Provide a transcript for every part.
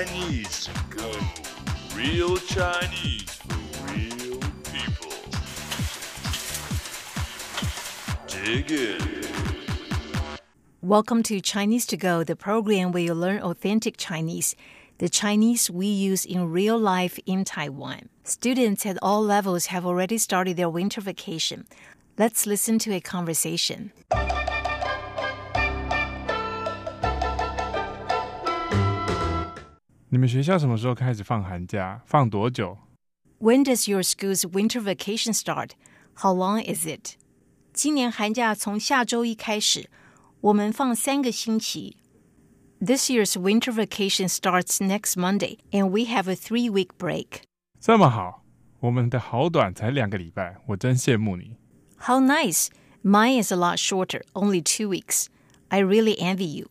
Chinese go. Real Chinese for real people. Dig in. Welcome to Chinese to Go, the program where you learn authentic Chinese, the Chinese we use in real life in Taiwan. Students at all levels have already started their winter vacation. Let's listen to a conversation. 你们学校什么时候开始放寒假？放多久？ When does your school's winter vacation start? How long is it? 今年寒假从下周一开始，我们放三个星期。This year's winter vacation starts next Monday, and we have a three-week break. 这么好，我们的好短，才两个礼拜，我真羡慕你。 How nice! Mine is a lot shorter, only two weeks. I really envy you.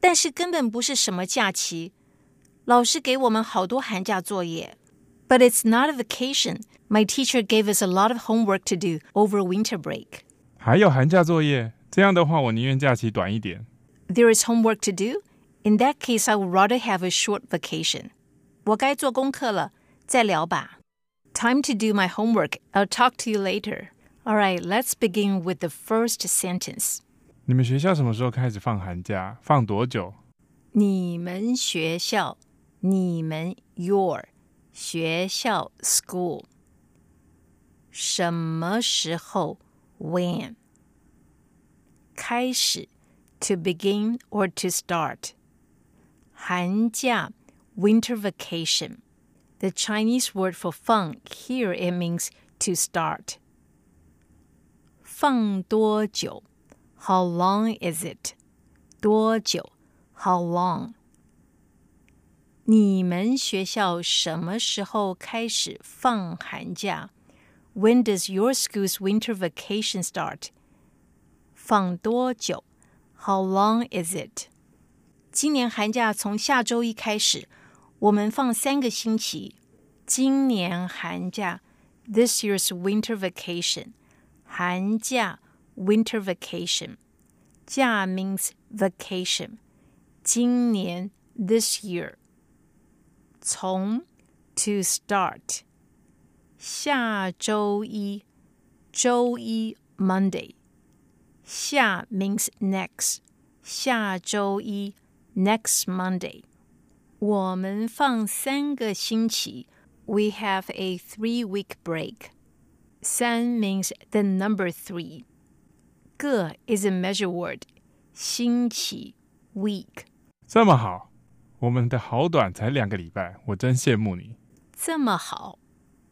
但是根本不是什么假期， 老师给我们好多寒假作业。But it's not a vacation. My teacher gave us a lot of homework to do over winter break. 还有寒假作业，这样的话，我宁愿假期短一点。 There is homework to do? In that case, I would rather have a short vacation. 我该做功课了，再聊吧。Time to do my homework. I'll talk to you later. All right, let's begin with the first sentence. 你们学校什么时候开始放寒假？放多久？你们学校， 你们 your 学校 school 什么时候 when 开始 to begin or to start 寒假 winter vacation the Chinese word for 放 here it means to start 放多久 how long is it 多久 how long 你们学校什么时候开始放寒假？When does your school's winter vacation start？放多久？How long is it？今年寒假从下周一开始，我们放三个星期。今年寒假，this year's winter vacation，寒假 winter vacation，假 means vacation。今年 this year， 从 to start，下周一，周一 Monday，下 means next，下周一 next Monday，我们放三个星期，we have a three-week break。三 means the number three，个 is a measure word，星期 week。这么好， 我们的好短，才两个礼拜，我真羡慕你。这么好，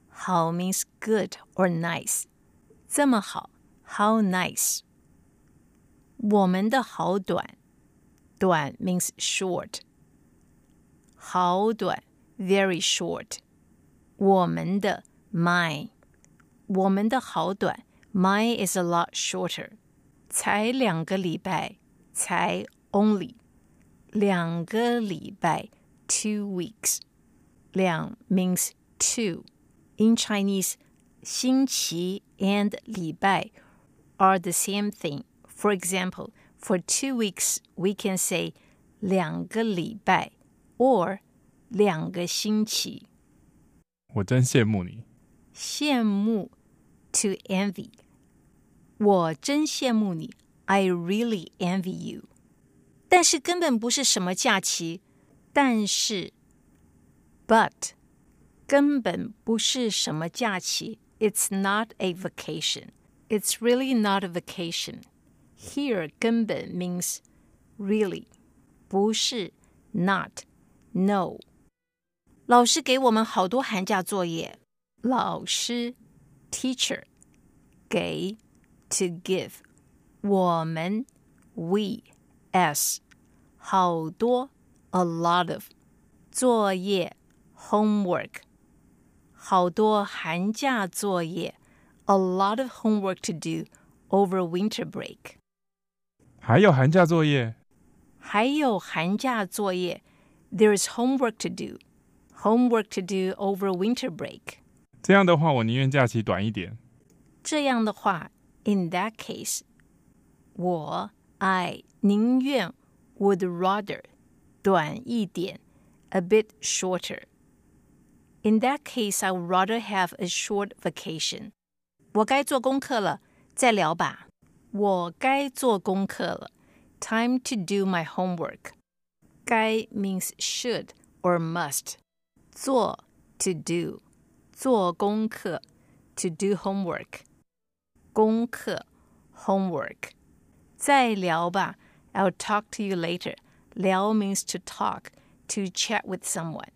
好 means good or nice。这么好，how nice。我们的好短，短 means short。好短，very short。我们的 mine，我们的好短，mine is a lot shorter。才两个礼拜，才 only。 两个礼拜，two weeks。两 means two. In Chinese, 星期 and 礼拜 are the same thing. For example, for two weeks, we can say 两个礼拜 or 两个星期。我真羡慕你。羡慕 to envy. 我真羡慕你 I really envy you. 但是根本不是什么假期。但是 but 根本不是什么假期。It's not a vacation. It's really not a vacation. Here 根本 means really 不是 not no. 老师给我们好多寒假作业。老师 teacher 给 to give 我们 we s 好多 a lot of 作业 homework 好多寒假作业 a lot of homework to do over winter break 还有寒假作业，还有寒假作业 there is homework to do homework to do over winter break 这样的话，我宁愿假期短一点。这样的话，in that case，我 I 宁愿 would rather 短一点 a bit shorter. In that case, I would rather have a short vacation. 我该做功课了，再聊吧。我该做功课了。Time to do my homework. 该 means should or must. 做 to do. 做功课 to do homework. 功课 homework. 再聊吧。 I'll talk to you later. 聊 means to talk, to chat with someone.